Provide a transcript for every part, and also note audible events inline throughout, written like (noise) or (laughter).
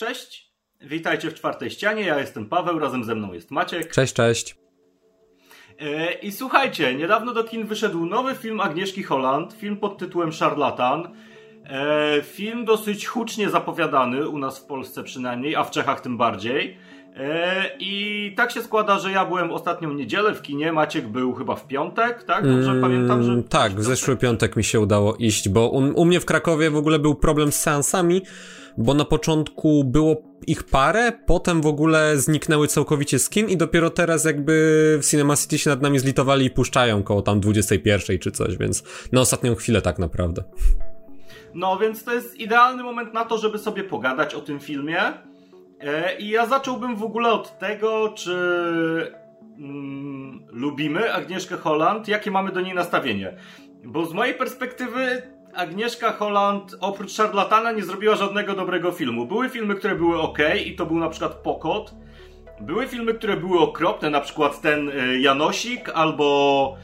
Cześć, witajcie w czwartej ścianie. Ja jestem Paweł, razem ze mną jest Maciek. Cześć, cześć. E, I słuchajcie, niedawno do kin wyszedł nowy film Agnieszki Holland, film pod tytułem Szarlatan. E, film dosyć hucznie zapowiadany, u nas w Polsce przynajmniej, a w Czechach tym bardziej. E, I tak się składa, że ja byłem ostatnią niedzielę w kinie, Maciek był chyba w piątek, tak? Dobrze mm, pamiętam, że... Tak, w zeszły piątek mi się udało iść, bo u, u mnie w Krakowie w ogóle był problem z seansami, bo na początku było ich parę, potem w ogóle zniknęły całkowicie z kin i dopiero teraz jakby w Cinema City się nad nami zlitowali i puszczają koło tam 21 czy coś, więc na ostatnią chwilę tak naprawdę. No więc to jest idealny moment na to, żeby sobie pogadać o tym filmie. E, I ja zacząłbym w ogóle od tego, czy mm, lubimy Agnieszkę Holland, jakie mamy do niej nastawienie. Bo z mojej perspektywy Agnieszka Holland oprócz Szarlatana nie zrobiła żadnego dobrego filmu. Były filmy, które były ok i to był na przykład Pokot. Były filmy, które były okropne, na przykład ten e, Janosik albo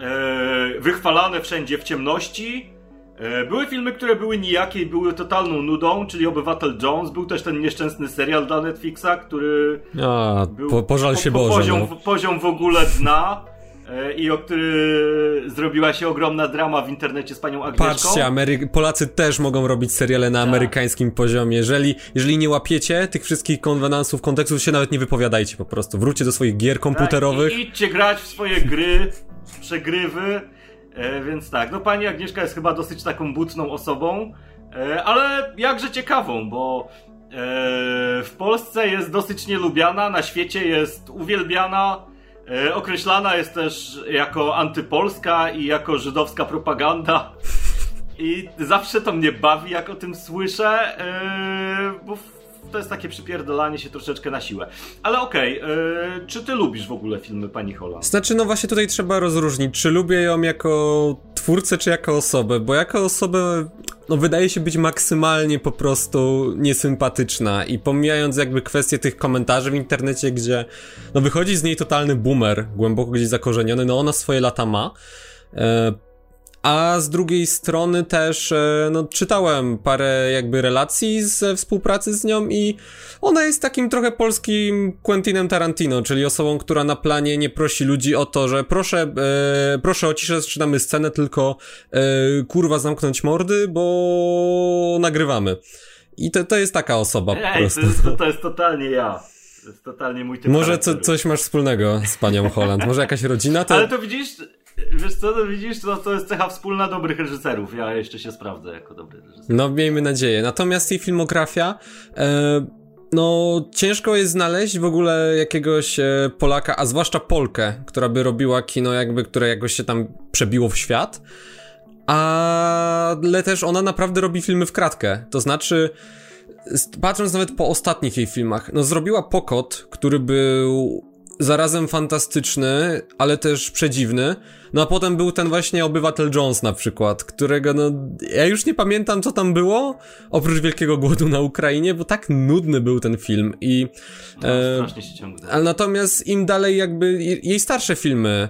e, Wychwalane wszędzie w ciemności. E, były filmy, które były nijakie i były totalną nudą, czyli Obywatel Jones. Był też ten nieszczęsny serial dla Netflixa, który. A, był po, pożal się po, Boże. Poziom, no. poziom w ogóle dna. E, i o który zrobiła się ogromna drama w internecie z panią Agnieszką. Patrzcie, Amery Polacy też mogą robić seriale na tak. amerykańskim poziomie. Jeżeli, jeżeli nie łapiecie tych wszystkich konwenansów, kontekstów, się nawet nie wypowiadajcie po prostu. Wróćcie do swoich gier komputerowych. Tak, i idźcie grać w swoje gry, przegrywy. E, więc tak, no pani Agnieszka jest chyba dosyć taką butną osobą, e, ale jakże ciekawą, bo e, w Polsce jest dosyć nielubiana, na świecie jest uwielbiana określana jest też jako antypolska i jako żydowska propaganda. I zawsze to mnie bawi, jak o tym słyszę, e, bo to jest takie przypierdolanie się troszeczkę na siłę. Ale okej, okay, e, czy ty lubisz w ogóle filmy pani Holland? Znaczy, no właśnie tutaj trzeba rozróżnić, czy lubię ją jako twórcę, czy jako osobę, bo jako osobę no wydaje się być maksymalnie po prostu niesympatyczna i pomijając jakby kwestię tych komentarzy w internecie, gdzie no wychodzi z niej totalny boomer, głęboko gdzieś zakorzeniony, no ona swoje lata ma, e, a z drugiej strony też, e, no, czytałem parę jakby relacji ze współpracy z nią i ona jest takim trochę polskim Quentinem Tarantino, czyli osobą, która na planie nie prosi ludzi o to, że proszę, e, proszę o ciszę, zaczynamy scenę, tylko e, kurwa zamknąć mordy, bo nagrywamy. I to, to jest taka osoba Ej, po prostu. To jest, to, to jest totalnie ja. To jest totalnie mój typ Może co, coś masz wspólnego z panią Holland, może jakaś rodzina? To... Ale to widzisz, Wiesz co, to widzisz, to, to jest cecha wspólna dobrych reżyserów. Ja jeszcze się sprawdzę jako dobry reżyser. No, miejmy nadzieję. Natomiast jej filmografia... E, no, ciężko jest znaleźć w ogóle jakiegoś e, Polaka, a zwłaszcza Polkę, która by robiła kino, jakby, które jakoś się tam przebiło w świat. Ale też ona naprawdę robi filmy w kratkę. To znaczy, patrząc nawet po ostatnich jej filmach, no zrobiła Pokot, który był zarazem fantastyczny, ale też przedziwny. No a potem był ten właśnie Obywatel Jones na przykład, którego no... Ja już nie pamiętam co tam było, oprócz Wielkiego Głodu na Ukrainie, bo tak nudny był ten film i... No, e, strasznie się ciągnął. Ale natomiast im dalej jakby... Jej starsze filmy...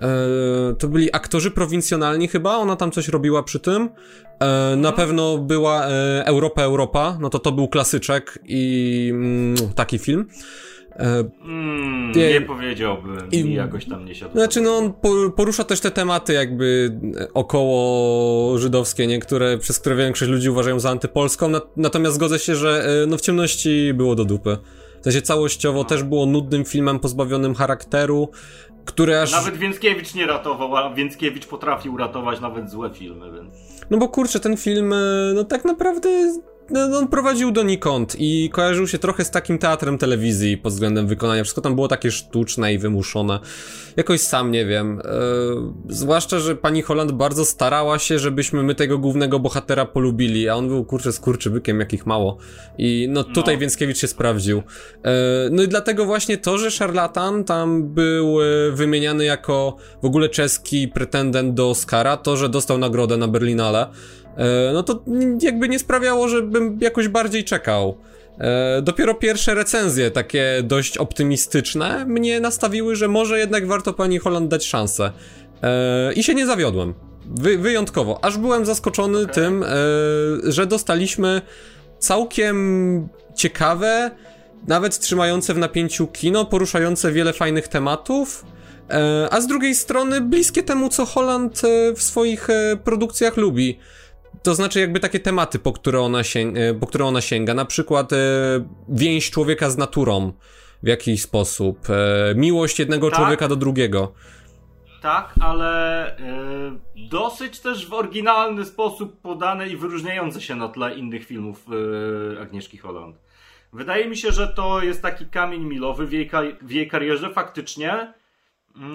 E, to byli aktorzy prowincjonalni chyba, ona tam coś robiła przy tym. E, na no. pewno była e, Europa Europa, no to to był klasyczek i mm, taki film. Mm, nie, nie powiedziałbym, i jakoś tam nie siadł. Znaczy, no on porusza też te tematy jakby około żydowskie, niektóre, przez które większość ludzi uważają za antypolską, natomiast zgodzę się, że e, no w ciemności było do dupy. W sensie całościowo też było nudnym filmem pozbawionym charakteru, który aż... Nawet Więckiewicz nie ratował, a Więckiewicz potrafił ratować nawet złe filmy, więc... No bo kurczę, ten film, e, no tak naprawdę no, no, on prowadził donikąd i kojarzył się trochę z takim teatrem telewizji pod względem wykonania. Wszystko tam było takie sztuczne i wymuszone. Jakoś sam nie wiem. E, zwłaszcza, że pani Holland bardzo starała się, żebyśmy my tego głównego bohatera polubili, a on był kurczę skurczybykiem, jakich mało. I no tutaj no. Więckiewicz się sprawdził. E, no i dlatego właśnie to, że szarlatan tam był e, wymieniany jako w ogóle czeski pretendent do Oscara, to, że dostał nagrodę na Berlinale, no to jakby nie sprawiało, żebym jakoś bardziej czekał. E, dopiero pierwsze recenzje, takie dość optymistyczne, mnie nastawiły, że może jednak warto pani Holland dać szansę. E, I się nie zawiodłem. Wy, wyjątkowo. Aż byłem zaskoczony okay. tym, że dostaliśmy całkiem ciekawe, nawet trzymające w napięciu kino, poruszające wiele fajnych tematów, e, a z drugiej strony bliskie temu, co Holland e, w swoich e, produkcjach lubi. To znaczy jakby takie tematy, po które ona, sięga, po które ona sięga, na przykład więź człowieka z naturą w jakiś sposób, miłość jednego tak. człowieka do drugiego. Tak, ale dosyć też w oryginalny sposób podane i wyróżniające się na tle innych filmów Agnieszki Holland. Wydaje mi się, że to jest taki kamień milowy w jej, w jej karierze faktycznie,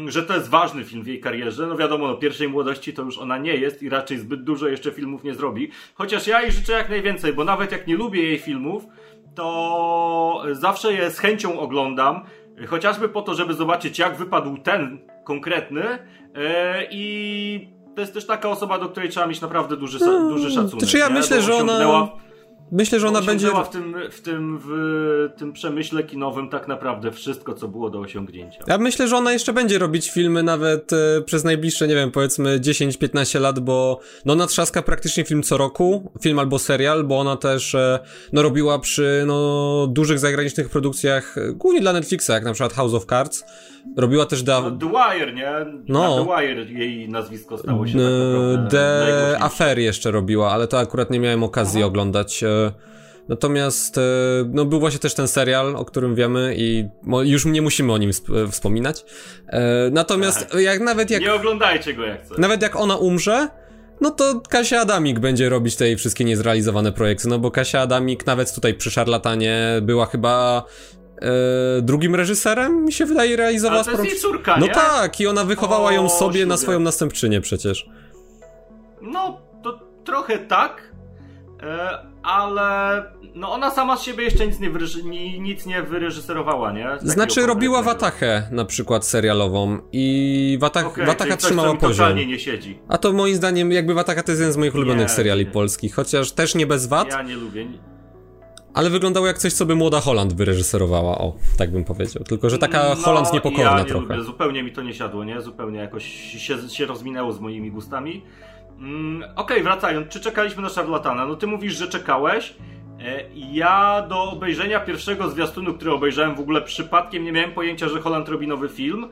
że to jest ważny film w jej karierze. No wiadomo, no pierwszej młodości to już ona nie jest i raczej zbyt dużo jeszcze filmów nie zrobi. Chociaż ja jej życzę jak najwięcej, bo nawet jak nie lubię jej filmów, to zawsze je z chęcią oglądam, chociażby po to, żeby zobaczyć jak wypadł ten konkretny e, i to jest też taka osoba, do której trzeba mieć naprawdę duży, duży hmm, szacunek. To czy ja nie? myślę, że ona Myślę, że ona będzie. w tym, w, tym, w tym przemyśle kinowym tak naprawdę wszystko, co było do osiągnięcia. Ja myślę, że ona jeszcze będzie robić filmy nawet e, przez najbliższe, nie wiem, powiedzmy 10-15 lat, bo no ona trzaska praktycznie film co roku, film albo serial, bo ona też e, no robiła przy no dużych zagranicznych produkcjach, e, głównie dla Netflixa, jak na przykład House of Cards. Robiła też da... No, The Wire, nie? No. Na The Wire jej nazwisko stało się tak The Affair jeszcze robiła, ale to akurat nie miałem okazji Aha. oglądać. E, natomiast e, no, był właśnie też ten serial, o którym wiemy i już nie musimy o nim wspominać. E, natomiast Aha. jak nawet jak... Nie oglądajcie go jak chcesz. Nawet jak ona umrze, no to Kasia Adamik będzie robić te wszystkie niezrealizowane projekty, no bo Kasia Adamik nawet tutaj przy Szarlatanie była chyba e, drugim reżyserem, mi się wydaje, realizowała... Ale to jest jej córka, No nie? tak, i ona wychowała o, ją sobie na swoją następczynię przecież. No, to trochę tak, e, ale no ona sama z siebie jeszcze nic nie, wyreży- nic nie wyreżyserowała, nie? Znaczy robiła Watachę na przykład serialową i Watach, okay, Watacha trzymała poziom. nie siedzi. A to moim zdaniem jakby Watacha to jest jeden z moich ulubionych nie, seriali nie. polskich, chociaż też nie bez wad. Ja nie lubię. Ale wyglądało jak coś, co by młoda Holland wyreżyserowała, o, tak bym powiedział. Tylko, że taka no, Holland niepokorna ja nie trochę. Lubię. Zupełnie mi to nie siadło, nie? Zupełnie jakoś się, się rozminęło z moimi gustami. Mm, Okej, okay, wracając, czy czekaliśmy na Charlatana? No ty mówisz, że czekałeś. E, ja do obejrzenia pierwszego zwiastunu, który obejrzałem w ogóle przypadkiem, nie miałem pojęcia, że Holland robi nowy film.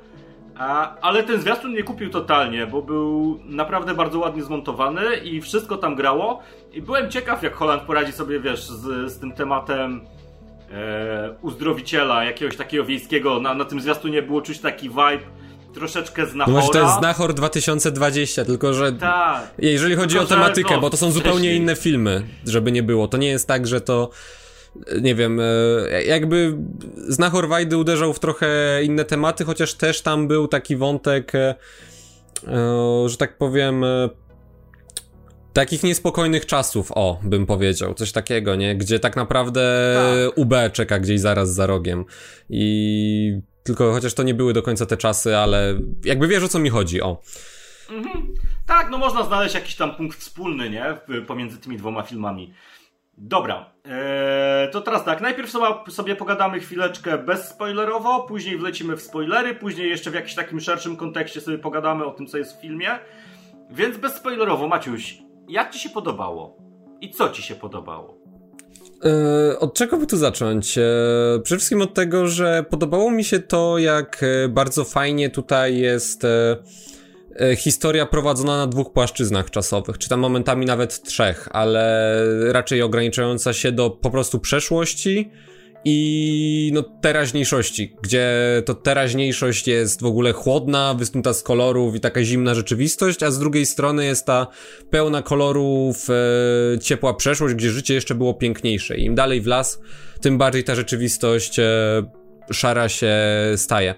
Ale ten zwiastun nie kupił totalnie, bo był naprawdę bardzo ładnie zmontowany i wszystko tam grało. I byłem ciekaw, jak Holland poradzi sobie, wiesz, z, z tym tematem e, uzdrowiciela, jakiegoś takiego wiejskiego. Na, na tym zwiastunie było czuć taki vibe troszeczkę znachora. No właśnie to jest Znachor 2020, tylko że tak. jeżeli chodzi tylko, o tematykę, no, bo to są zupełnie wcześniej. inne filmy, żeby nie było. To nie jest tak, że to nie wiem, e, jakby Znachor Wajdy uderzał w trochę inne tematy, chociaż też tam był taki wątek, e, e, że tak powiem, takich niespokojnych czasów, o, bym powiedział, coś takiego, nie? Gdzie tak naprawdę tak. UB czeka gdzieś zaraz za rogiem i tylko chociaż to nie były do końca te czasy, ale jakby wiesz o co mi chodzi, o. Mhm. Tak, no można znaleźć jakiś tam punkt wspólny, nie? Pomiędzy tymi dwoma filmami. Dobra, eee, to teraz tak, najpierw sobie pogadamy chwileczkę bezspoilerowo, później wlecimy w spoilery, później jeszcze w jakimś takim szerszym kontekście sobie pogadamy o tym, co jest w filmie. Więc bezspoilerowo, Maciuś, jak Ci się podobało? I co Ci się podobało? Eee, od czego by tu zacząć? Eee, przede wszystkim od tego, że podobało mi się to, jak e, bardzo fajnie tutaj jest e, E, historia prowadzona na dwóch płaszczyznach czasowych, czy tam momentami nawet trzech, ale raczej ograniczająca się do po prostu przeszłości i no teraźniejszości, gdzie to teraźniejszość jest w ogóle chłodna, wysnuta z kolorów i taka zimna rzeczywistość, a z drugiej strony jest ta pełna kolorów e, ciepła przeszłość, gdzie życie jeszcze było piękniejsze. Im dalej w las, tym bardziej ta rzeczywistość e, szara się staje.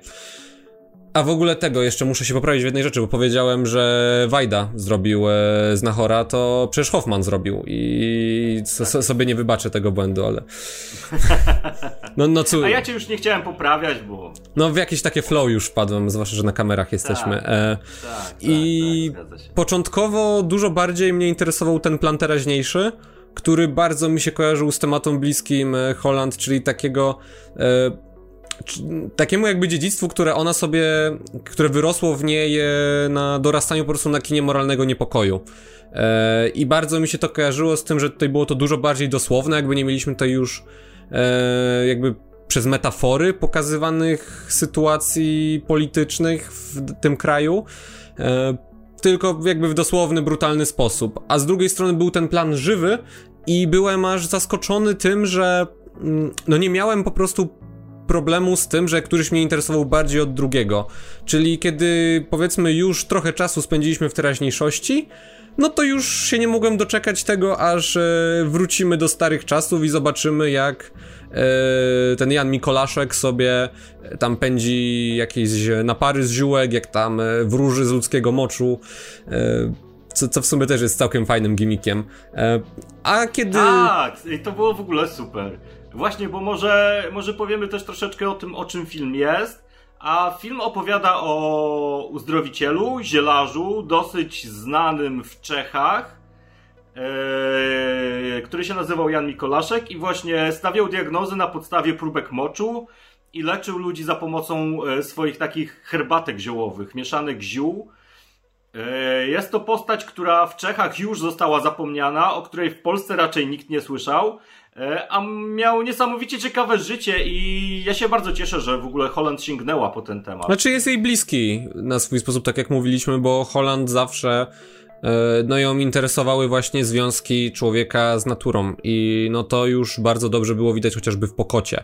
A w ogóle tego jeszcze muszę się poprawić w jednej rzeczy, bo powiedziałem, że Wajda zrobił e, Znachora, to przecież Hoffman zrobił i so, sobie nie wybaczę tego błędu, ale... (laughs) No, no co... A ja cię już nie chciałem poprawiać, bo... No w jakieś takie flow już wpadłem, zwłaszcza, że na kamerach jesteśmy. Tak, e, tak, I tak, tak początkowo dużo bardziej mnie interesował ten plan teraźniejszy, który bardzo mi się kojarzył z tematem bliskim e, Holland, czyli takiego... E, takiemu jakby dziedzictwu, które ona sobie, które wyrosło w niej e, na dorastaniu po prostu na kinie moralnego niepokoju. E, I bardzo mi się to kojarzyło z tym, że tutaj było to dużo bardziej dosłowne, jakby nie mieliśmy tutaj już e, jakby przez metafory pokazywanych sytuacji politycznych w tym kraju, tylko jakby w dosłowny, brutalny sposób. A z drugiej strony był ten plan żywy i byłem aż zaskoczony tym, że mm, no nie miałem po prostu problemu z tym, że któryś mnie interesował bardziej od drugiego. Czyli kiedy powiedzmy już trochę czasu spędziliśmy w teraźniejszości, no to już się nie mogłem doczekać tego, aż e, wrócimy do starych czasów i zobaczymy jak e, ten Jan Mikolaszek sobie tam pędzi jakieś napary z ziółek, jak tam e, wróży z ludzkiego moczu. Co, co w sumie też jest całkiem fajnym gimmickiem. A kiedy. Tak, i to było w ogóle super. Właśnie, bo może, może powiemy też troszeczkę o tym, o czym film jest. A film opowiada o uzdrowicielu, zielarzu, dosyć znanym w Czechach, yy, który się nazywał Jan Mikolaszek i właśnie stawiał diagnozy na podstawie próbek moczu i leczył ludzi za pomocą e, swoich takich herbatek ziołowych, mieszanek ziół. E, jest to postać, która w Czechach już została zapomniana, o której w Polsce raczej nikt nie słyszał. E, a miał niesamowicie ciekawe życie i ja się bardzo cieszę, że w ogóle Holland sięgnęła po ten temat. Znaczy jest jej bliski na swój sposób, tak jak mówiliśmy, bo Holland zawsze no ją interesowały właśnie związki człowieka z naturą i no to już bardzo dobrze było widać chociażby w Pokocie,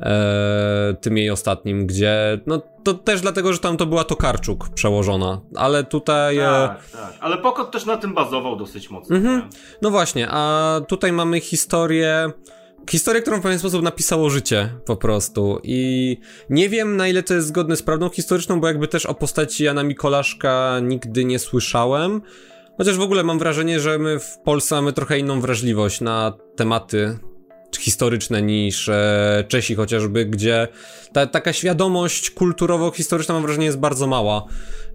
e, tym jej ostatnim, gdzie no to też dlatego, że tam to była Tokarczuk przełożona, ale tutaj... E, tak, e... tak, ale Pokot też na tym bazował dosyć mocno. Mhm. No właśnie, a tutaj mamy historię... Historię, którą w pewien sposób napisało życie po prostu i nie wiem na ile to jest zgodne z prawdą historyczną, bo jakby też o postaci Jana Mikolaszka nigdy nie słyszałem, chociaż w ogóle mam wrażenie, że my w Polsce mamy trochę inną wrażliwość na tematy historyczne niż e, Czesi chociażby, gdzie ta, taka świadomość kulturowo-historyczna mam wrażenie jest bardzo mała.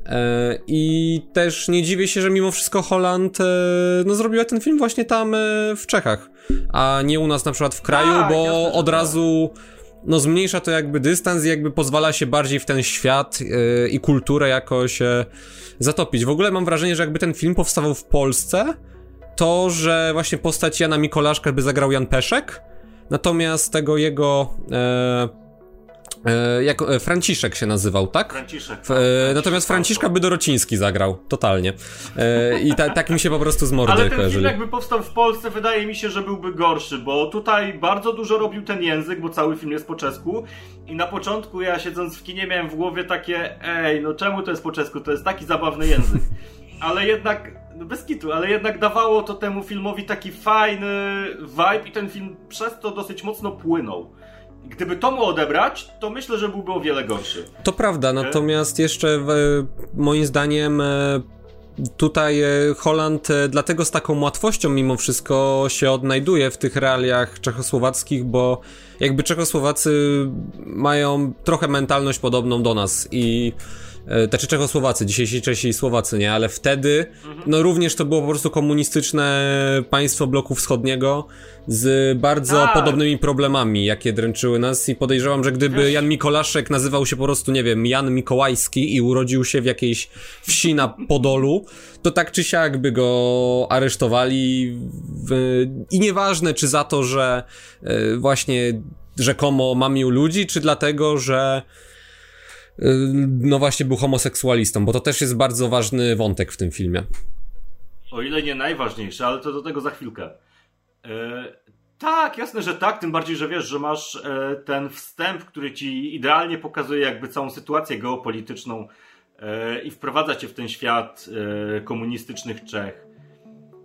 E, I też nie dziwię się, że mimo wszystko Holland e, no, zrobiła ten film właśnie tam e, w Czechach, a nie u nas na przykład w kraju, tak, bo od razu no zmniejsza to jakby dystans i jakby pozwala się bardziej w ten świat yy, i kulturę jakoś yy, zatopić. W ogóle mam wrażenie, że jakby ten film powstawał w Polsce, to, że właśnie postać Jana Mikolaszka by zagrał Jan Peszek, natomiast tego jego... E, jak e, Franciszek się nazywał, tak? Franciszek. tak, natomiast Franciszka by Dorociński zagrał, totalnie. E, I ta, tak mi się po prostu z mordy Ale ten kojarzyli. film jakby powstał w Polsce, wydaje mi się, że byłby gorszy, bo tutaj bardzo dużo robił ten język, bo cały film jest po czesku i na początku ja siedząc w kinie miałem w głowie takie ej, no czemu to jest po czesku? To jest taki zabawny język. (laughs) Ale jednak no bez kitu, ale jednak dawało to temu filmowi taki fajny vibe i ten film przez to dosyć mocno płynął. Gdyby to mu odebrać, to myślę, że byłby o wiele gorszy. To prawda, natomiast jeszcze moim zdaniem e, tutaj e, Holland e, dlatego z taką łatwością mimo wszystko się odnajduje w tych realiach czechosłowackich, bo jakby Czechosłowacy mają trochę mentalność podobną do nas i E, znaczy Czechosłowacy, dzisiejsi Czesi i Słowacy, nie, ale wtedy, mhm. no również to było po prostu komunistyczne państwo bloku wschodniego z bardzo tak. podobnymi problemami, jakie dręczyły nas i podejrzewam, że gdyby. Jan Mikolaszek nazywał się po prostu, nie wiem, Jan Mikołajski i urodził się w jakiejś wsi na Podolu, to tak czy siak by go aresztowali w... i nieważne czy za to, że e, właśnie rzekomo mamił ludzi, czy dlatego, że no właśnie był homoseksualistą, bo to też jest bardzo ważny wątek w tym filmie. O ile nie najważniejszy, ale to do tego za chwilkę. E, tak, jasne, że tak, tym bardziej, że wiesz, że masz e, ten wstęp, który ci idealnie pokazuje jakby całą sytuację geopolityczną e, i wprowadza cię w ten świat e, komunistycznych Czech.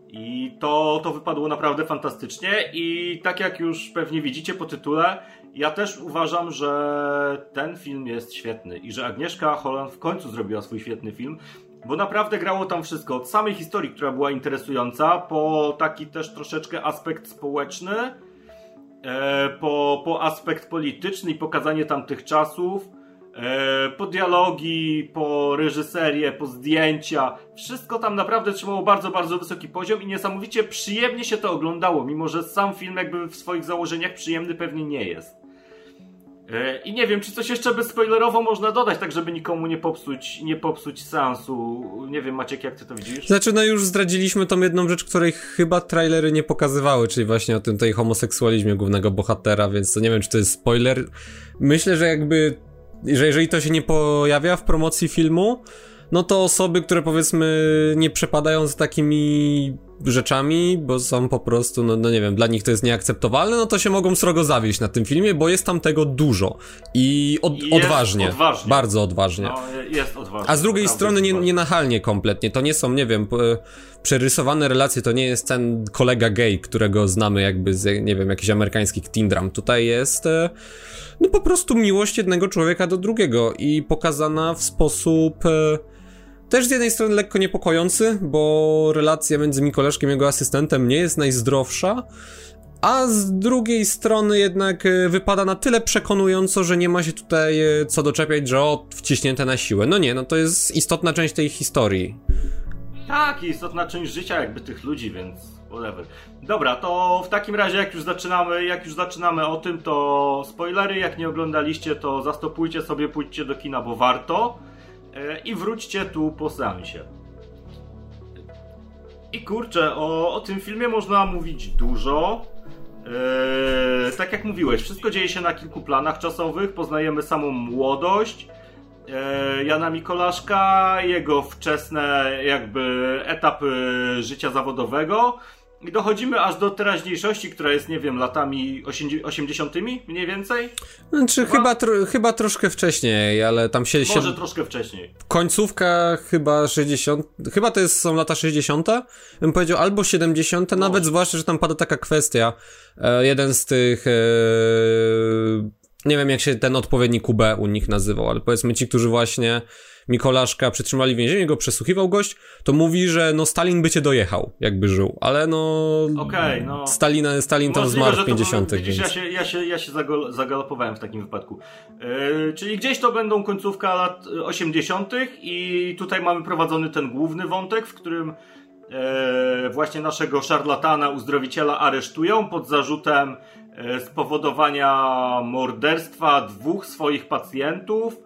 I to, to wypadło naprawdę fantastycznie i tak jak już pewnie widzicie po tytule, ja też uważam, że ten film jest świetny i że Agnieszka Holland w końcu zrobiła swój świetny film, bo naprawdę grało tam wszystko. Od samej historii, która była interesująca, po taki też troszeczkę aspekt społeczny, e, po, po aspekt polityczny i pokazanie tamtych czasów E, po dialogi, po reżyserię, po zdjęcia. Wszystko tam naprawdę trzymało bardzo, bardzo wysoki poziom i niesamowicie przyjemnie się to oglądało, mimo że sam film jakby w swoich założeniach przyjemny pewnie nie jest. E, I nie wiem, czy coś jeszcze bezspoilerowo można dodać, tak żeby nikomu nie popsuć, nie popsuć seansu. Nie wiem, Maciek, jak ty to widzisz? Znaczy, no już zdradziliśmy tą jedną rzecz, której chyba trailery nie pokazywały, czyli właśnie o tym tej homoseksualizmie głównego bohatera, więc to nie wiem, czy to jest spoiler. Myślę, że jakby, że jeżeli to się nie pojawia w promocji filmu, no to osoby, które powiedzmy nie przepadają za takimi rzeczami, bo są po prostu, no, no nie wiem, dla nich to jest nieakceptowalne, no to się mogą srogo zawieść na tym filmie, bo jest tam tego dużo i, od, odważnie, odważnie. bardzo odważnie. No, jest odważny. A z drugiej strony nie, nie nachalnie kompletnie. To nie są, nie wiem, przerysowane relacje, to nie jest ten kolega gay, którego znamy jakby z, nie wiem, jakichś amerykańskich teen dram. Tutaj jest e, no po prostu miłość jednego człowieka do drugiego i pokazana w sposób e, też z jednej strony lekko niepokojący, bo relacja między Mikoleszkiem i jego asystentem nie jest najzdrowsza, a z drugiej strony jednak e, wypada na tyle przekonująco, że nie ma się tutaj e, co doczepiać, że o, wciśnięte na siłę. No nie, no to jest istotna część tej historii. Tak, istotna część życia jakby tych ludzi, więc whatever. Dobra, to w takim razie jak już zaczynamy, jak już zaczynamy o tym, to spoilery, jak nie oglądaliście, to zastopujcie sobie, pójdźcie do kina, bo warto i wróćcie tu po seansie. I kurczę, o, o tym filmie można mówić dużo. Eee, tak jak mówiłeś, wszystko dzieje się na kilku planach czasowych. Poznajemy samą młodość e, Jana Mikolaszka, jego wczesne jakby etapy życia zawodowego. I dochodzimy aż do teraźniejszości, która jest, nie wiem, latami 80. mniej więcej? Znaczy, chyba, tro, chyba troszkę wcześniej, ale tam się, się Może troszkę wcześniej. końcówka chyba 60, chyba to jest, są lata 60, bym powiedział, albo 70, nawet zwłaszcza, że tam pada taka kwestia, e, jeden z tych, e, nie wiem jak się ten odpowiedni QB u nich nazywał, ale powiedzmy ci, którzy właśnie Mikolaszka przytrzymali w więzieniu, go przesłuchiwał gość, to mówi, że no Stalin by cię dojechał, jakby żył, ale no... Okej, no. Stalin, Stalin tam Możliwe, zmarł w to 50. będą- Widzisz, więc... ja się, ja się, ja się zagol, zagalopowałem w takim wypadku. Yy, czyli gdzieś to będą końcówka lat y, 80. i tutaj mamy prowadzony ten główny wątek, w którym e, właśnie naszego szarlatana, uzdrowiciela aresztują pod zarzutem spowodowania morderstwa dwóch swoich pacjentów.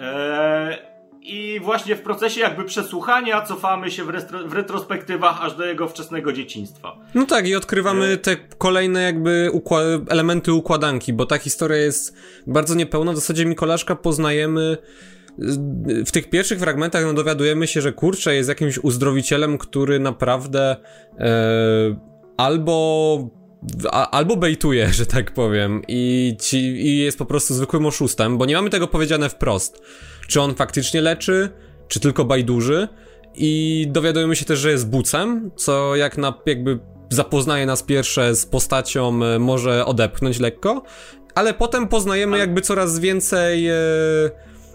E, I właśnie w procesie jakby przesłuchania cofamy się w, restro, w retrospektywach aż do jego wczesnego dzieciństwa. No tak, i odkrywamy E. te kolejne jakby ukła- elementy układanki, bo ta historia jest bardzo niepełna. W zasadzie Mikolaszka poznajemy w tych pierwszych fragmentach no dowiadujemy się, że kurczę jest jakimś uzdrowicielem, który naprawdę e, albo a, albo bejtuje, (laughs) że tak powiem, i, ci, i jest po prostu zwykłym oszustem, bo nie mamy tego powiedziane wprost. Czy on faktycznie leczy, czy tylko bajduży? I dowiadujemy się też, że jest bucem, co jak na jakby zapoznaje nas pierwsze z postacią e, może odepchnąć lekko, ale potem poznajemy jakby coraz więcej e,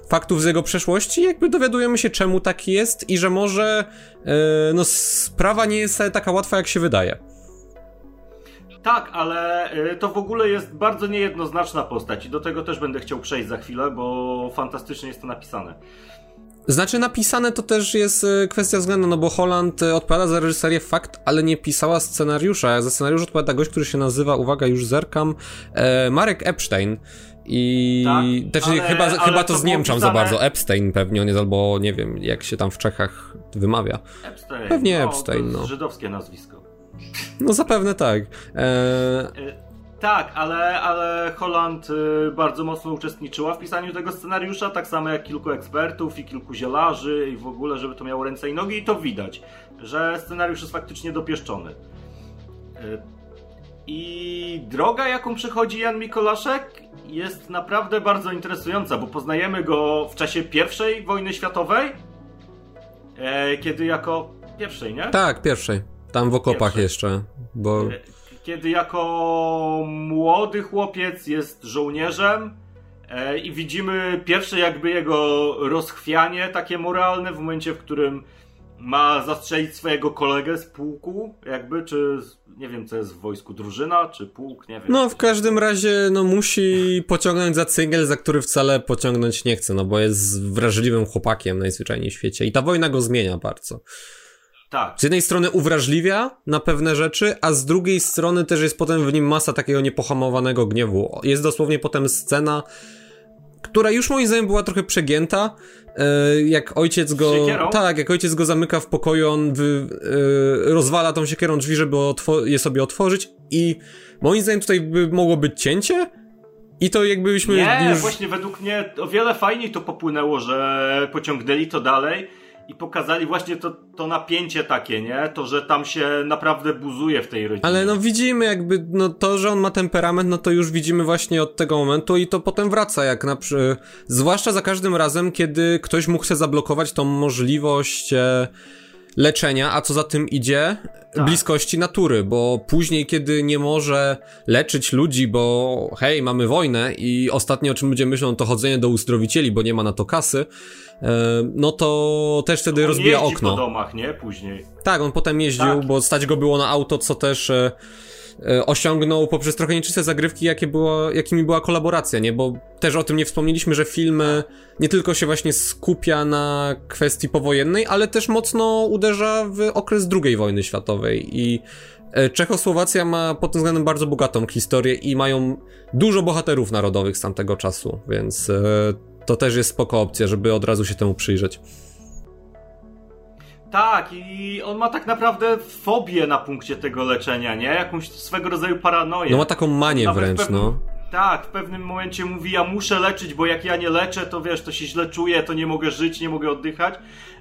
faktów z jego przeszłości, jakby dowiadujemy się czemu tak jest i że może e, no sprawa nie jest taka łatwa jak się wydaje. Tak, ale y, to w ogóle jest bardzo niejednoznaczna postać i do tego też będę chciał przejść za chwilę, bo fantastycznie jest to napisane. Znaczy napisane to też jest e, kwestia względu, no bo Holland e, odpowiada za reżyserię fakt, ale nie pisała scenariusza. Za scenariusz odpowiada gość, który się nazywa, uwaga, już zerkam, e, Marek Epstein. I Tak, też ale- chyba, ale chyba to to z było Niemczam za pisane- bardzo. Epstein pewnie on jest, albo nie wiem, jak się tam w Czechach wymawia. Epstein. Pewnie no, Epstein, to jest no. żydowskie nazwisko. No zapewne tak. E, Y, Tak, ale, ale Holland y, bardzo mocno uczestniczyła w pisaniu tego scenariusza, tak samo jak kilku ekspertów i kilku zielarzy i w ogóle, żeby to miało ręce i nogi i to widać, że scenariusz jest faktycznie dopieszczony. Y, I droga, jaką przechodzi Jan Mikolaszek jest naprawdę bardzo interesująca, bo poznajemy go w czasie pierwszej wojny światowej, e, kiedy jako pierwszej, nie? tak, pierwszej. Tam w okopach Pierwszej. jeszcze, bo... Kiedy jako młody chłopiec jest żołnierzem e, i widzimy pierwsze jakby jego rozchwianie takie moralne w momencie, w którym ma zastrzelić swojego kolegę z pułku, jakby, czy nie wiem co jest w wojsku, drużyna, czy pułk, nie wiem. No, w każdym razie, no musi pociągnąć za cyngiel, za który wcale pociągnąć nie chce, no bo jest wrażliwym chłopakiem najzwyczajniej w świecie i ta wojna go zmienia bardzo. Tak. Z jednej strony uwrażliwia na pewne rzeczy, a z drugiej strony też jest potem w nim masa takiego niepohamowanego gniewu. Jest dosłownie potem scena, która już moim zdaniem była trochę przegięta, e, jak ojciec go. Tak, jak ojciec go zamyka w pokoju, on wy, e, rozwala tą siekierą drzwi, żeby je sobie otworzyć, i moim zdaniem tutaj by mogło być cięcie. I to jakbyśmy. Nie, już... właśnie według mnie o wiele fajniej to popłynęło, że pociągnęli to dalej i pokazali właśnie to, to napięcie takie, nie? To, że tam się naprawdę buzuje w tej rodzinie. Ale no widzimy jakby, no to, że on ma temperament, no to już widzimy właśnie od tego momentu i to potem wraca, jak na przy... zwłaszcza za każdym razem, kiedy ktoś mu chce zablokować tą możliwość e, leczenia, a co za tym idzie, tak. bliskości natury, bo później, kiedy nie może leczyć ludzi, bo hej, mamy wojnę i ostatnie o czym ludzie myślą to chodzenie do uzdrowicieli, bo nie ma na to kasy, e, no to też wtedy on rozbija okno. po domach, nie? Później. Tak, on potem jeździł, tak. bo stać go było na auto, co też e, osiągnął poprzez trochę nieczyste zagrywki, jakie było, jakimi była kolaboracja, nie? Bo też o tym nie wspomnieliśmy, że film nie tylko się właśnie skupia na kwestii powojennej, ale też mocno uderza w okres II wojny światowej i e, Czechosłowacja ma pod tym względem bardzo bogatą historię i mają dużo bohaterów narodowych z tamtego czasu, więc e, to też jest spoko opcja, żeby od razu się temu przyjrzeć. Tak, i on ma tak naprawdę fobię na punkcie tego leczenia, nie? Jakąś swego rodzaju paranoję. No ma taką manię Nawet wręcz, pewnym, no. Tak, w pewnym momencie mówi, ja muszę leczyć, bo jak ja nie leczę, to wiesz, to się źle czuję, to nie mogę żyć, nie mogę oddychać.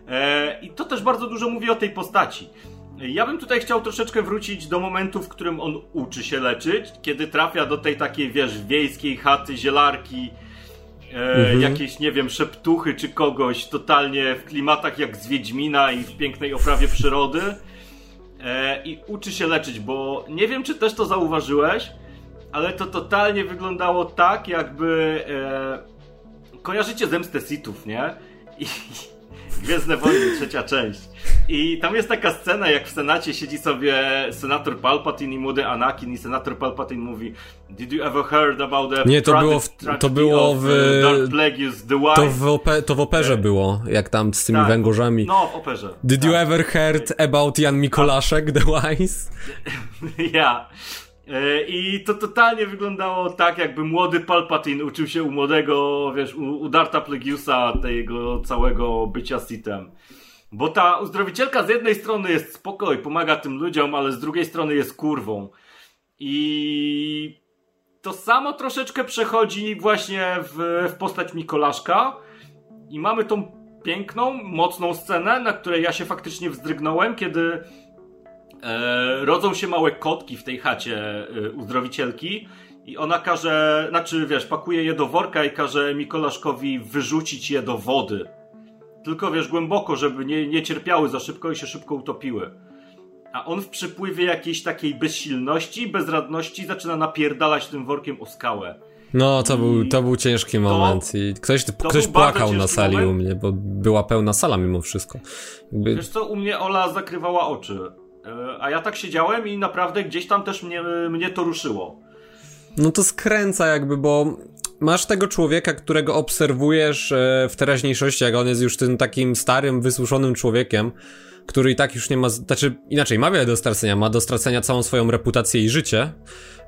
E, I to też bardzo dużo mówi o tej postaci. Ja bym tutaj chciał troszeczkę wrócić do momentu, w którym on uczy się leczyć, kiedy trafia do tej takiej, wiesz, wiejskiej chaty, zielarki, e, mhm. jakieś, nie wiem, szeptuchy czy kogoś totalnie w klimatach jak z Wiedźmina i w pięknej oprawie przyrody e, i uczy się leczyć, bo nie wiem, czy też to zauważyłeś, ale to totalnie wyglądało tak, jakby e, kojarzycie zemstę Sithów, nie? I, (laughs) Gwiezdne Wojny, trzecia część. I tam jest taka scena, jak w Senacie siedzi sobie senator Palpatine i młody Anakin i senator Palpatine mówi Did you ever heard about the Nie, to było w, to było w uh, Darth Plagueis, the Wife? To w, ope, to w operze było, jak tam z tymi tak. węgorzami. No, w operze. Did tak. you ever heard about Jan Mikolaszek, the Wise? (laughs) ja. E, I to totalnie wyglądało tak, jakby młody Palpatine uczył się u młodego, wiesz, u, u Darta Plagueisa tego całego bycia Sithem. Bo ta uzdrowicielka z jednej strony jest spoko i pomaga tym ludziom, ale z drugiej strony jest kurwą. I to samo troszeczkę przechodzi właśnie w, w postać Mikolaszka. I mamy tą piękną, mocną scenę, na której ja się faktycznie wzdrygnąłem, kiedy e, rodzą się małe kotki w tej chacie e, uzdrowicielki i ona każe, znaczy wiesz, pakuje je do worka i każe Mikolaszkowi wyrzucić je do wody. Tylko wiesz, głęboko, żeby nie, nie cierpiały za szybko i się szybko utopiły. A on w przypływie jakiejś takiej bezsilności, bezradności zaczyna napierdalać tym workiem o skałę. No, to, był, to był ciężki moment i ktoś, ktoś płakał na sali moment. u mnie, bo była pełna sala mimo wszystko. Jakby... Wiesz co, u mnie Ola zakrywała oczy. E, a ja tak siedziałem i naprawdę gdzieś tam też mnie, mnie to ruszyło. No to skręca jakby, bo masz tego człowieka, którego obserwujesz e, w teraźniejszości, jak on jest już tym takim starym, wysuszonym człowiekiem, który i tak już nie ma, znaczy inaczej, ma wiele do stracenia, ma do stracenia całą swoją reputację i życie,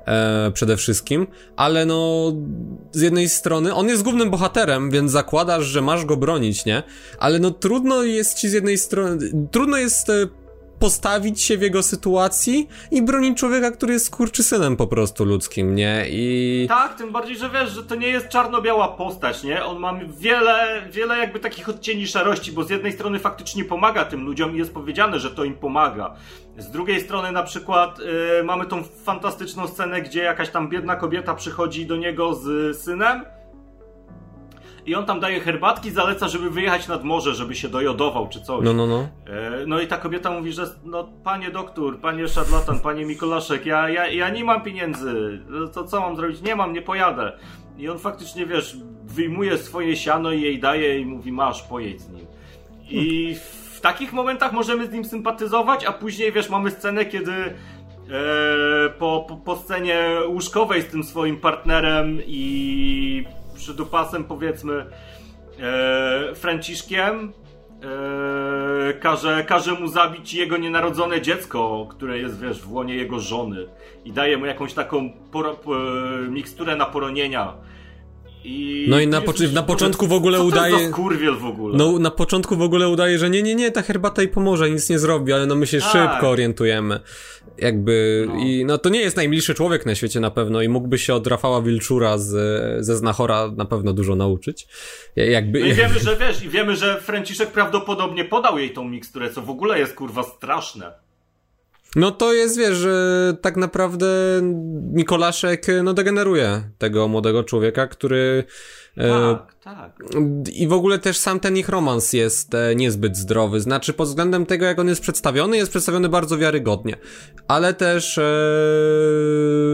e, przede wszystkim, ale no z jednej strony on jest głównym bohaterem, więc zakładasz, że masz go bronić, nie? Ale no trudno jest ci z jednej strony, trudno jest e, postawić się w jego sytuacji i bronić człowieka, który jest synem po prostu ludzkim, nie? I... Tak, tym bardziej, że wiesz, że to nie jest czarno-biała postać, nie? On ma wiele, wiele jakby takich odcieni szarości, bo z jednej strony faktycznie pomaga tym ludziom i jest powiedziane, że to im pomaga. Z drugiej strony na przykład yy, mamy tą fantastyczną scenę, gdzie jakaś tam biedna kobieta przychodzi do niego z synem i on tam daje herbatki, zaleca, żeby wyjechać nad morze, żeby się dojodował czy coś. No, no, no. E, no i ta kobieta mówi, że no panie doktor, panie szarlatan, panie Mikolaszek, ja, ja, ja nie mam pieniędzy, no, to co mam zrobić? Nie mam, nie pojadę. I on faktycznie, wiesz, wyjmuje swoje siano i jej daje i mówi, masz, pojedź z nim. I w takich momentach możemy z nim sympatyzować, a później, wiesz, mamy scenę, kiedy e, po, po, po scenie łóżkowej z tym swoim partnerem i przydupasem powiedzmy e, Franciszkiem e, każe, każe mu zabić jego nienarodzone dziecko, które jest, wiesz, w łonie jego żony i daje mu jakąś taką e, miksturę na poronienia. I no i na, na początku w ogóle udaje. kurwiel w ogóle. No na początku w ogóle udaje, że nie, nie, nie, ta herbata jej pomoże, nic nie zrobi, ale no my się tak. szybko orientujemy. Jakby. No. I no to nie jest najmilszy człowiek na świecie na pewno i mógłby się od Rafała Wilczura z, ze Znachora na pewno dużo nauczyć. Jakby. No i wiemy, że wiesz, i wiemy, że Franciszek prawdopodobnie podał jej tą miksturę, co w ogóle jest kurwa straszne. No to jest, wiesz, że tak naprawdę Mikolaszek no degeneruje tego młodego człowieka, który... E, tak, e, tak. I w ogóle też sam ten ich romans jest e, niezbyt zdrowy. Znaczy pod względem tego, jak on jest przedstawiony, jest przedstawiony bardzo wiarygodnie. Ale też e,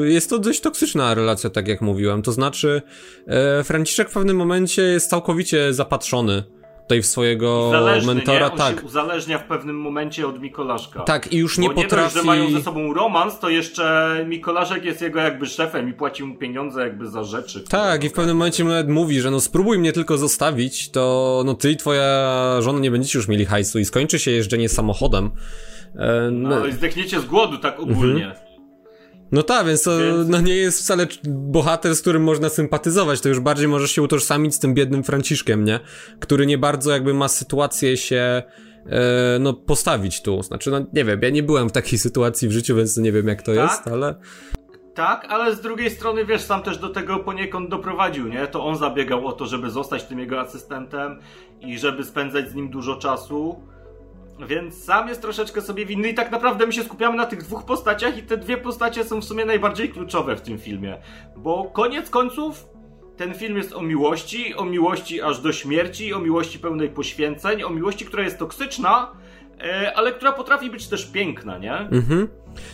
jest to dość toksyczna relacja, tak jak mówiłem. To znaczy e, Franciszek w pewnym momencie jest całkowicie zapatrzony tutaj w swojego Zależny, mentora, nie? On tak. Się uzależnia w pewnym momencie od Mikolaszka. Tak, i już nie Bo potrafi... Nie dość, że mają ze sobą romans, to jeszcze Mikolaszek jest jego jakby szefem i płaci mu pieniądze jakby za rzeczy. Tak, i w pewnym momencie mu nawet mówi, że no spróbuj mnie tylko zostawić, to no ty i twoja żona nie będziecie już mieli hajsu i skończy się jeżdżenie samochodem. E, no, no i zdechniecie z głodu tak ogólnie. Mhm. No tak, więc to więc... No nie jest wcale bohater, z którym można sympatyzować. To już bardziej możesz się utożsamić z tym biednym Franciszkiem, nie? Który nie bardzo jakby ma sytuację się e, no postawić tu. Znaczy, no nie wiem, ja nie byłem w takiej (laughs) sytuacji w życiu, więc nie wiem jak to tak? jest, ale... Tak, ale z drugiej strony, wiesz, sam też do tego poniekąd doprowadził, nie? To on zabiegał o to, żeby zostać tym jego asystentem i żeby spędzać z nim dużo czasu. Więc sam jest troszeczkę sobie winny i tak naprawdę my się skupiamy na tych dwóch postaciach i te dwie postacie są w sumie najbardziej kluczowe w tym filmie. Bo koniec końców ten film jest o miłości, o miłości aż do śmierci, o miłości pełnej poświęceń, o miłości, która jest toksyczna, e, ale która potrafi być też piękna, nie? Mhm.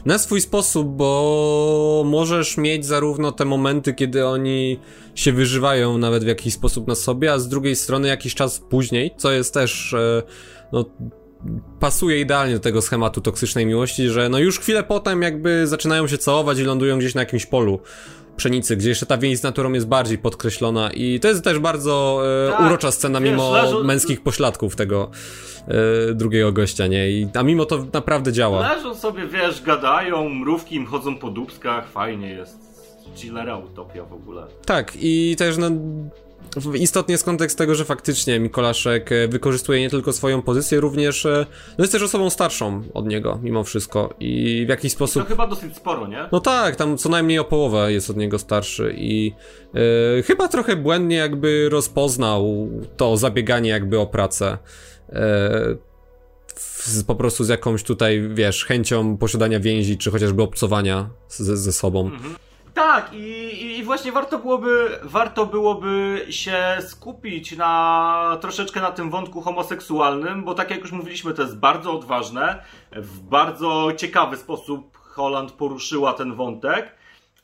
Na swój sposób, bo możesz mieć zarówno te momenty, kiedy oni się wyżywają nawet w jakiś sposób na sobie, a z drugiej strony jakiś czas później, co jest też e, no, pasuje idealnie do tego schematu toksycznej miłości, że no już chwilę potem jakby zaczynają się całować i lądują gdzieś na jakimś polu pszenicy, gdzie jeszcze ta więź z naturą jest bardziej podkreślona i to jest też bardzo e, tak, urocza scena wiesz, mimo leżą... męskich pośladków tego e, drugiego gościa, nie? I, a mimo to naprawdę działa. Leżą sobie, wiesz, gadają, mrówki im chodzą po dubskach, fajnie jest. Chillera utopia w ogóle. Tak, i też no istotnie jest kontekst tego, że faktycznie Mikolaszek e, wykorzystuje nie tylko swoją pozycję, również e, no jest też osobą starszą od niego, mimo wszystko. I w jakiś sposób. To chyba dosyć sporo, nie? No tak, tam co najmniej o połowę jest od niego starszy i e, chyba trochę błędnie jakby rozpoznał to zabieganie jakby o pracę. z, po prostu z jakąś tutaj, wiesz, chęcią posiadania więzi, czy chociażby obcowania ze, ze sobą. Mhm. Tak, i, i właśnie warto byłoby, warto byłoby się skupić na troszeczkę na tym wątku homoseksualnym, bo tak jak już mówiliśmy, to jest bardzo odważne. W bardzo ciekawy sposób Holland poruszyła ten wątek.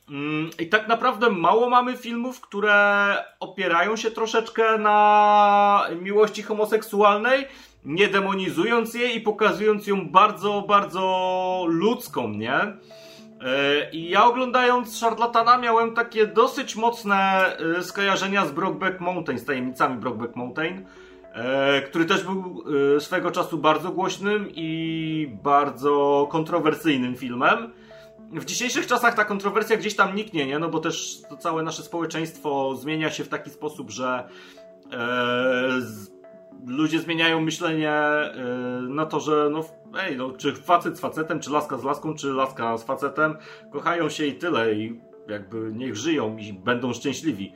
Mm, I tak naprawdę mało mamy filmów, które opierają się troszeczkę na miłości homoseksualnej, nie demonizując jej i pokazując ją bardzo, bardzo ludzką, nie? E, I ja oglądając Szarlatana miałem takie dosyć mocne e, skojarzenia z Brokeback Mountain, z tajemnicami Brokeback Mountain, e, który też był swego czasu bardzo głośnym i bardzo kontrowersyjnym filmem. W dzisiejszych czasach ta kontrowersja gdzieś tam niknie, nie? No bo też to całe nasze społeczeństwo zmienia się w taki sposób, że ludzie zmieniają myślenie na to, że no ej, no, czy facet z facetem, czy laska z laską, czy laska z facetem, kochają się i tyle i jakby niech żyją i będą szczęśliwi.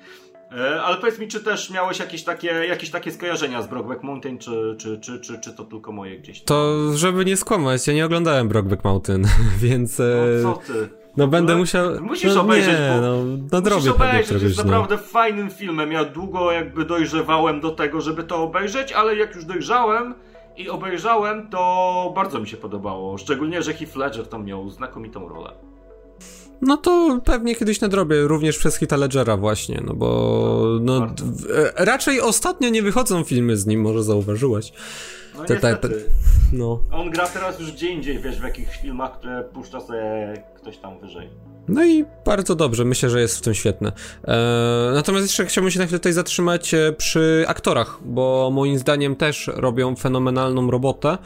E, ale powiedz mi, czy też miałeś jakieś takie, jakieś takie skojarzenia z Brokeback Mountain, czy, czy, czy, czy, czy to tylko moje gdzieś? To, żeby nie skłamać, ja nie oglądałem Brokeback Mountain, (laughs) więc... No co ty? No będę no, musiał... Musisz no, obejrzeć, nie, bo... No, nadrobię musisz obejrzeć, jest naprawdę fajnym filmem. Ja długo jakby dojrzewałem do tego, żeby to obejrzeć, ale jak już dojrzałem i obejrzałem, to bardzo mi się podobało. Szczególnie, że Heath Ledger tam miał znakomitą rolę. No to pewnie kiedyś nadrobię, również przez Hita Ledgera właśnie, no bo no, no raczej ostatnio nie wychodzą filmy z nim, może zauważyłeś. No te, te, te, no. On gra teraz już gdzie indziej, wiesz, w jakichś filmach, które puszcza sobie ktoś tam wyżej. No i bardzo dobrze, myślę, że jest w tym świetne. Eee, natomiast jeszcze chciałbym się na chwilę tutaj zatrzymać e, przy aktorach, bo moim zdaniem też robią fenomenalną robotę.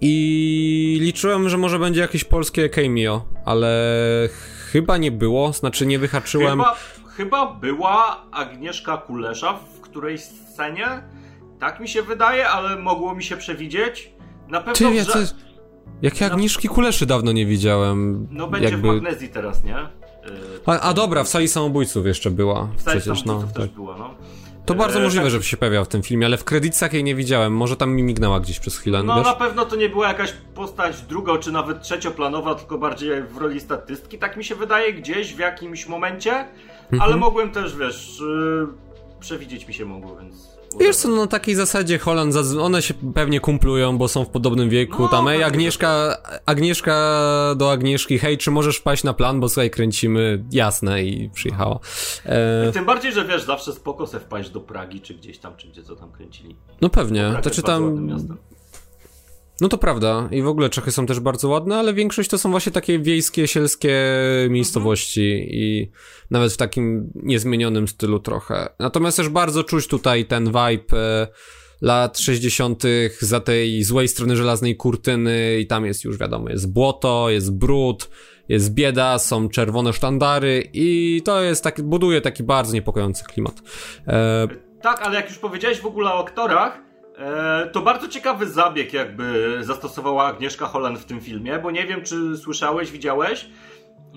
I liczyłem, że może będzie jakieś polskie cameo, ale chyba nie było, znaczy nie wyhaczyłem. Chyba, chyba była Agnieszka Kulesza w którejś scenie, tak mi się wydaje, ale mogło mi się przewidzieć. Na pewno Ty, że... Jakie Agnieszki Kuleszy dawno nie widziałem. No będzie jakby... w Magnezji teraz, nie? A, a, dobra, w sali samobójców jeszcze była. W sali przecież, no, też tak. była, no. To bardzo e, możliwe, tak. że się pojawiała w tym filmie, ale w kredytach jej nie widziałem. Może tam mi mignęła gdzieś przez chwilę. No wiesz? na pewno to nie była jakaś postać drugo czy nawet trzecioplanowa, tylko bardziej w roli statystki. Tak mi się wydaje, gdzieś w jakimś momencie. Mhm. Ale mogłem też, wiesz, yy, przewidzieć mi się mogło, więc. Wiesz co, no na takiej zasadzie Holland, one się pewnie kumplują, bo są w podobnym wieku. No, tam, ej, Agnieszka, Agnieszka do Agnieszki, hej, czy możesz wpaść na plan, bo tutaj kręcimy, jasne, i przyjechała. E... Tym bardziej, że wiesz, zawsze spoko se wpaść do Pragi, czy gdzieś tam, czy gdzie co tam kręcili. No pewnie, to czy tam... No to prawda. I w ogóle Czechy są też bardzo ładne, ale większość to są właśnie takie wiejskie, sielskie miejscowości mhm. i nawet w takim niezmienionym stylu trochę. Natomiast też bardzo czuć tutaj ten vibe e, lat 60. za tej złej strony żelaznej kurtyny i tam jest już wiadomo, jest błoto, jest brud, jest bieda, są czerwone sztandary i to jest taki, buduje taki bardzo niepokojący klimat. E... Tak, ale jak już powiedziałeś w ogóle o aktorach, to bardzo ciekawy zabieg jakby zastosowała Agnieszka Holland w tym filmie, bo nie wiem czy słyszałeś, widziałeś,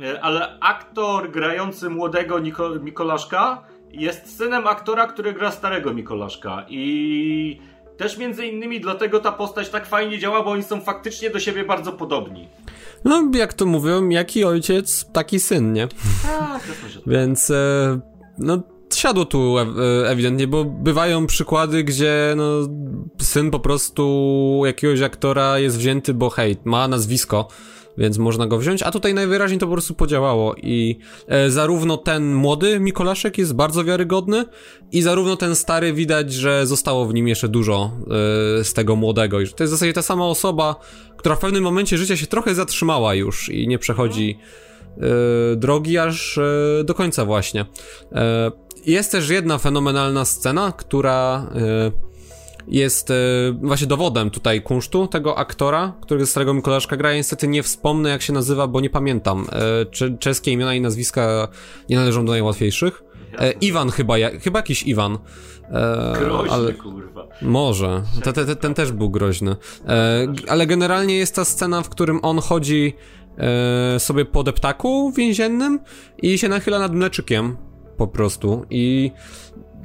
e, ale aktor grający młodego Niko Mikolaszka jest synem aktora, który gra starego Mikolaszka i też między innymi dlatego ta postać tak fajnie działa, bo oni są faktycznie do siebie bardzo podobni. No, jak to mówią, jaki ojciec, taki syn, nie? Tak, (laughs) Więc, e, no siadło tu ewidentnie, bo bywają przykłady, gdzie no, syn po prostu jakiegoś aktora jest wzięty, bo hej, ma nazwisko, więc można go wziąć, a tutaj najwyraźniej to po prostu podziałało i e, zarówno ten młody Mikolaszek jest bardzo wiarygodny i zarówno ten stary widać, że zostało w nim jeszcze dużo e, z tego młodego i że to jest w zasadzie ta sama osoba, która w pewnym momencie życia się trochę zatrzymała już i nie przechodzi e, drogi aż e, do końca właśnie. Jest też jedna fenomenalna scena, która y, jest y, właśnie dowodem tutaj kunsztu tego aktora, którego starego Mikolaszka gra. Ja niestety nie wspomnę jak się nazywa, bo nie pamiętam. Y, czeskie imiona i nazwiska nie należą do najłatwiejszych. E, Iwan chyba, ja, chyba jakiś Iwan. E, groźny, ale, kurwa. Może. Te, te, te, ten też był groźny. E, ale generalnie jest ta scena, w którym on chodzi e, sobie po deptaku więziennym i się nachyla nad mleczykiem po prostu i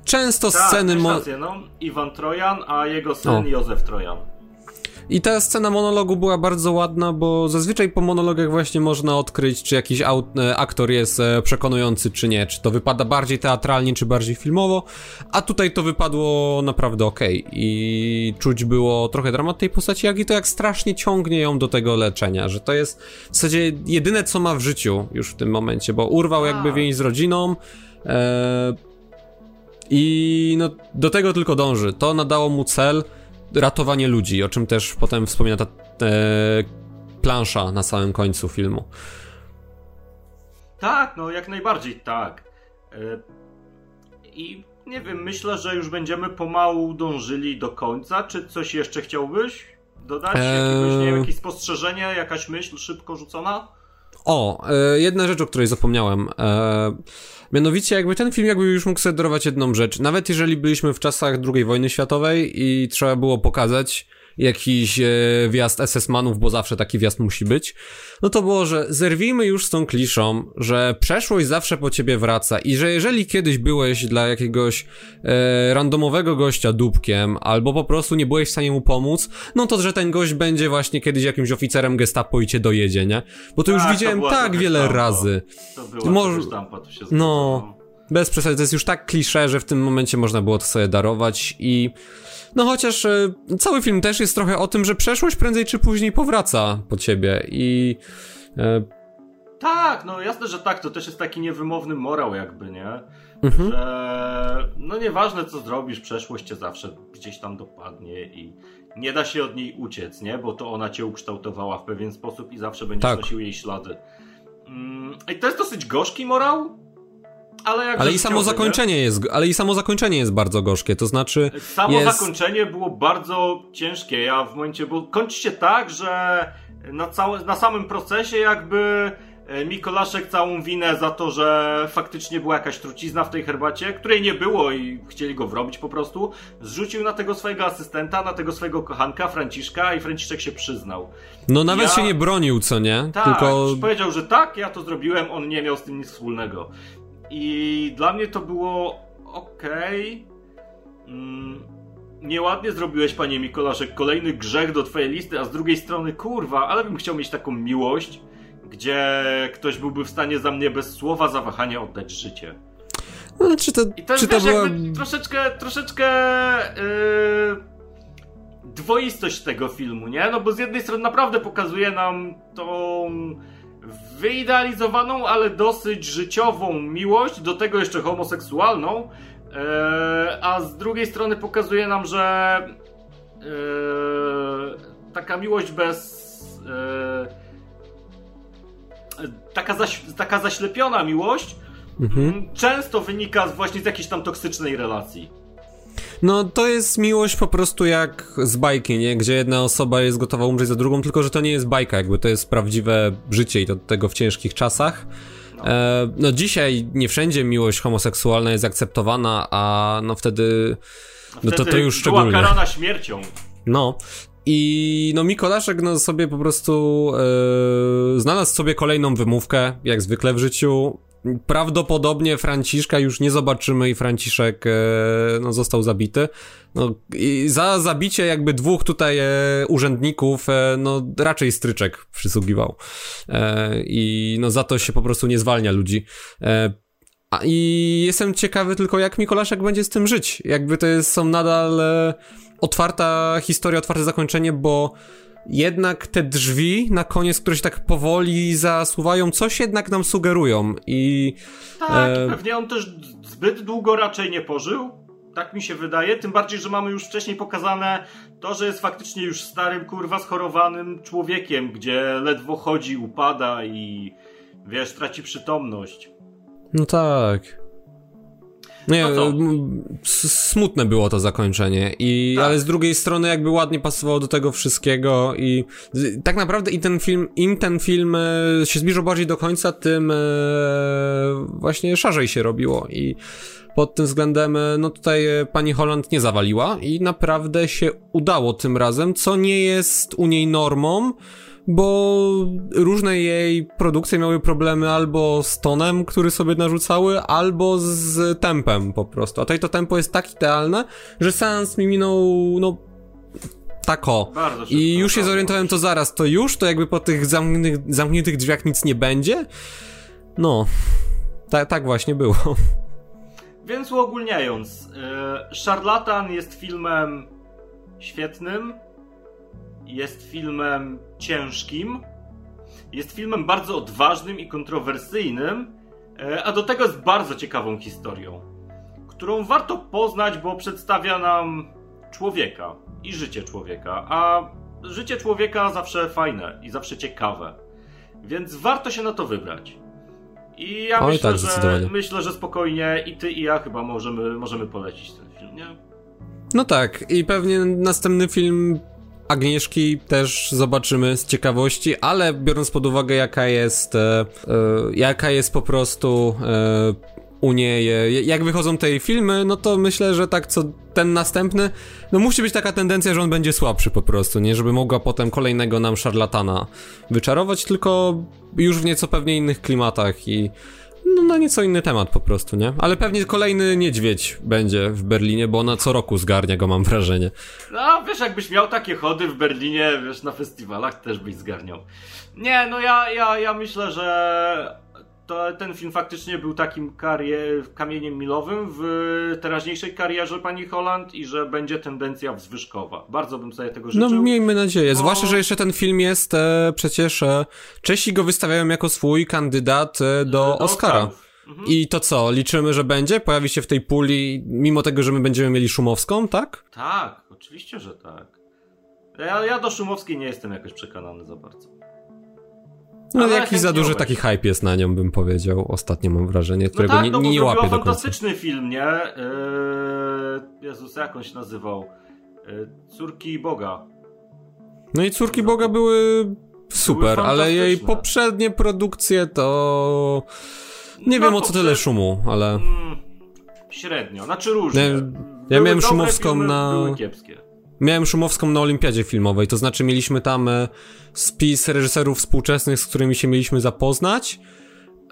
często Ta, sceny... Mo- rację, no. Iwan Trojan, a jego syn o. Józef Trojan. I ta scena monologu była bardzo ładna, bo zazwyczaj po monologach właśnie można odkryć, czy jakiś e, aktor jest e, przekonujący, czy nie. Czy to wypada bardziej teatralnie, czy bardziej filmowo. A tutaj to wypadło naprawdę ok. I czuć było trochę dramat tej postaci, jak i to jak strasznie ciągnie ją do tego leczenia. Że to jest w zasadzie jedyne, co ma w życiu już w tym momencie, bo urwał jakby więź z rodziną. E, I no, do tego tylko dąży. To nadało mu cel ratowanie ludzi, o czym też potem wspomina ta e, plansza na samym końcu filmu. Tak, no jak najbardziej tak. E, I nie wiem, myślę, że już będziemy pomału dążyli do końca. Czy coś jeszcze chciałbyś dodać? Jakiegoś, nie wiem, jakieś spostrzeżenie, jakaś myśl szybko rzucona? O, e, jedna rzecz, o której zapomniałem. E, mianowicie, jakby ten film jakby już mógł sugerować jedną rzecz. Nawet jeżeli byliśmy w czasach II wojny światowej i trzeba było pokazać jakiś e, wjazd SS-manów, bo zawsze taki wjazd musi być, no to było, że zerwijmy już z tą kliszą, że przeszłość zawsze po ciebie wraca i że jeżeli kiedyś byłeś dla jakiegoś e, randomowego gościa dupkiem, albo po prostu nie byłeś w stanie mu pomóc, no to że ten gość będzie właśnie kiedyś jakimś oficerem gestapo i cię dojedzie, nie? Bo to już tak, widziałem to tak wiele sztampa. razy. To była Może... sztampa, to się No, bez przesady, to jest już tak klisze, że w tym momencie można było to sobie darować i no chociaż e, cały film też jest trochę o tym, że przeszłość prędzej czy później powraca po ciebie i e, tak, no jasne, że tak, to też jest taki niewymowny morał jakby, nie? Mhm. Że no nieważne co zrobisz, przeszłość cię zawsze gdzieś tam dopadnie i nie da się od niej uciec, nie? Bo to ona cię ukształtowała w pewien sposób i zawsze będziesz tak. nosił jej ślady. Mm, I to jest dosyć gorzki morał, ale, ale i samo zakończenie nie? jest, ale i samo zakończenie jest bardzo gorzkie, to znaczy Samo jest... zakończenie było bardzo ciężkie. Ja w momencie, bo kończy się tak, że na, całe, na samym procesie jakby e, Mikolaszek całą winę za to, że faktycznie była jakaś trucizna w tej herbacie, której nie było i chcieli go wrobić po prostu, zrzucił na tego swojego asystenta, na tego swojego kochanka, Franciszka i Franciszek się przyznał. No nawet ja... się nie bronił, co nie? Tak, Tylko... powiedział, że tak, ja to zrobiłem, on nie miał z tym nic wspólnego. I dla mnie to było okej. Okay. Mm, nieładnie zrobiłeś, panie Mikolaszek, kolejny grzech do twojej listy, a z drugiej strony, kurwa, ale bym chciał mieć taką miłość, gdzie ktoś byłby w stanie za mnie bez słowa zawahania oddać życie. No, czy to, I to czy wiesz, to była... troszeczkę, troszeczkę yy, dwoistość tego filmu, nie? No bo z jednej strony naprawdę pokazuje nam tą wyidealizowaną, ale dosyć życiową miłość, do tego jeszcze homoseksualną, e, a z drugiej strony pokazuje nam, że e, taka miłość bez. E, taka, zaś, taka zaślepiona miłość mhm. często wynika właśnie z jakiejś tam toksycznej relacji. No to jest miłość po prostu jak z bajki, nie? Gdzie jedna osoba jest gotowa umrzeć za drugą, tylko że to nie jest bajka, jakby to jest prawdziwe życie i to tego w ciężkich czasach. No. E, no dzisiaj nie wszędzie miłość homoseksualna jest akceptowana, a no wtedy... No to, to już szczególnie. Była karana śmiercią. No, i no Mikolaszek no sobie po prostu e, znalazł sobie kolejną wymówkę, jak zwykle w życiu. Prawdopodobnie Franciszka już nie zobaczymy i Franciszek e, no, został zabity. No, za zabicie jakby dwóch tutaj e, urzędników, e, no raczej stryczek przysługiwał. E, I no za to się po prostu nie zwalnia ludzi. E, a, I jestem ciekawy tylko jak Mikolaszek będzie z tym żyć. Jakby to jest, są nadal e, otwarta historia, otwarte zakończenie, bo jednak te drzwi na koniec, które się tak powoli zasuwają, coś jednak nam sugerują i... Tak, e... pewnie on też zbyt długo raczej nie pożył, tak mi się wydaje, tym bardziej, że mamy już wcześniej pokazane to, że jest faktycznie już starym, kurwa, schorowanym człowiekiem, gdzie ledwo chodzi, upada i wiesz, traci przytomność. No tak. Nie, no smutne było to zakończenie, i, tak. ale z drugiej strony jakby ładnie pasowało do tego wszystkiego i tak naprawdę i ten film, im ten film e, się zbliżał bardziej do końca, tym e, właśnie szarzej się robiło i pod tym względem, e, no tutaj pani Holland nie zawaliła i naprawdę się udało tym razem, co nie jest u niej normą, bo różne jej produkcje miały problemy albo z tonem, który sobie narzucały, albo z tempem po prostu. A tutaj to tempo jest tak idealne, że seans mi minął, no, tako. I już się zorientowałem, to zaraz, to już, to jakby po tych zamkniętych, zamkniętych drzwiach nic nie będzie. No, ta, tak właśnie było. Więc uogólniając, yy, Szarlatan jest filmem świetnym, jest filmem ciężkim, jest filmem bardzo odważnym i kontrowersyjnym, e, a do tego jest bardzo ciekawą historią, którą warto poznać, bo przedstawia nam człowieka i życie człowieka, a życie człowieka zawsze fajne i zawsze ciekawe. Więc warto się na to wybrać. I ja Oj, myślę, tak, że, myślę, że spokojnie i ty i ja chyba możemy, możemy polecić ten film, nie? No tak, i pewnie następny film Agnieszki też zobaczymy z ciekawości, ale biorąc pod uwagę jaka jest, e, e, jaka jest po prostu e, u niej, e, jak wychodzą te filmy, no to myślę, że tak co ten następny, no musi być taka tendencja, że on będzie słabszy po prostu, nie? Żeby mogła potem kolejnego nam szarlatana wyczarować, tylko już w nieco pewnie innych klimatach i no na nieco inny temat po prostu, nie? Ale pewnie kolejny niedźwiedź będzie w Berlinie, bo ona co roku zgarnia go, mam wrażenie. No, wiesz, jakbyś miał takie chody w Berlinie, wiesz, na festiwalach też byś zgarniał. Nie, no ja, ja, ja myślę, że to ten film faktycznie był takim karier, kamieniem milowym w teraźniejszej karierze pani Holland i że będzie tendencja wzwyżkowa. Bardzo bym sobie tego życzył. No miejmy nadzieję, zwłaszcza, że jeszcze ten film jest e, przecież, e, Czesi go wystawiają jako swój kandydat e, do, do Oscara. Mhm. I to co, liczymy, że będzie? Pojawi się w tej puli, mimo tego, że my będziemy mieli Szumowską, tak? Tak, oczywiście, że tak. Ja, ja do Szumowskiej nie jestem jakoś przekonany za bardzo. No Ale jakiś za duży taki hype jest na nią, bym powiedział. Ostatnio mam wrażenie, no którego no tak, nie, no nie, nie łapię do końca. fantastyczny film, nie? Yy, Jezus, jak on się nazywał? Yy, Córki Boga. No i Córki Boga były super, były ale jej poprzednie produkcje to... Nie no, wiem o co tyle szumu, ale... Mm, średnio, znaczy różnie. Ja, ja miałem szumowską filmy, na... Były kiepskie. Miałem Szumowską na Olimpiadzie Filmowej, to znaczy mieliśmy tam e, spis reżyserów współczesnych, z którymi się mieliśmy zapoznać.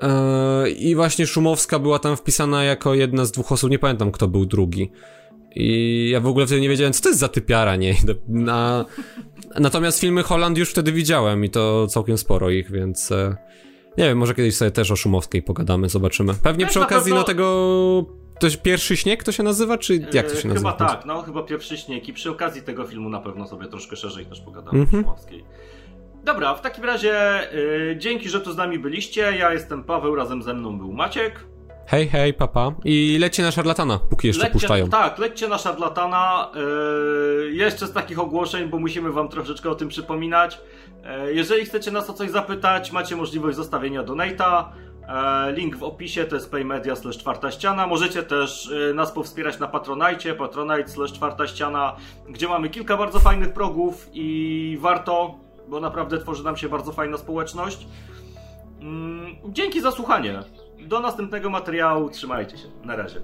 E, I właśnie Szumowska była tam wpisana jako jedna z dwóch osób, nie pamiętam kto był drugi. I ja w ogóle wtedy nie wiedziałem, co to jest za typiara, nie? (laughs) Na... Natomiast filmy Holland już wtedy widziałem i to całkiem sporo ich, więc... E, nie wiem, może kiedyś sobie też o Szumowskiej pogadamy, zobaczymy. Pewnie przy okazji pewno... no tego to pierwszy śnieg to się nazywa, czy jak to się nazywa? Chyba tak, no chyba pierwszy śnieg i przy okazji tego filmu na pewno sobie troszkę szerzej też pogadamy mm -hmm. Dobra, w takim razie yy, dzięki, że tu z nami byliście. Ja jestem Paweł, razem ze mną był Maciek. Hej, hej, papa. I lećcie na szarlatana, póki jeszcze lećcie, puszczają. Tak, lećcie na szarlatana. Yy, jeszcze z takich ogłoszeń, bo musimy wam troszeczkę o tym przypominać. Yy, jeżeli chcecie nas o coś zapytać, macie możliwość zostawienia donata. E, link w opisie to jest paymedia slash czwarta ściana. Możecie też e, nas powspierać na Patronite, patronite slash czwarta ściana, gdzie mamy kilka bardzo fajnych progów i warto, bo naprawdę tworzy nam się bardzo fajna społeczność. Mm, dzięki za słuchanie. Do następnego materiału. Trzymajcie się. Na razie.